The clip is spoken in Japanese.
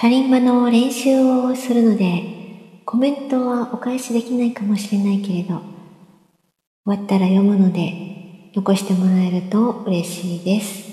カリンバの練習をするので、コメントはお返しできないかもしれないけれど、終わったら読むので、残してもらえると嬉しいです。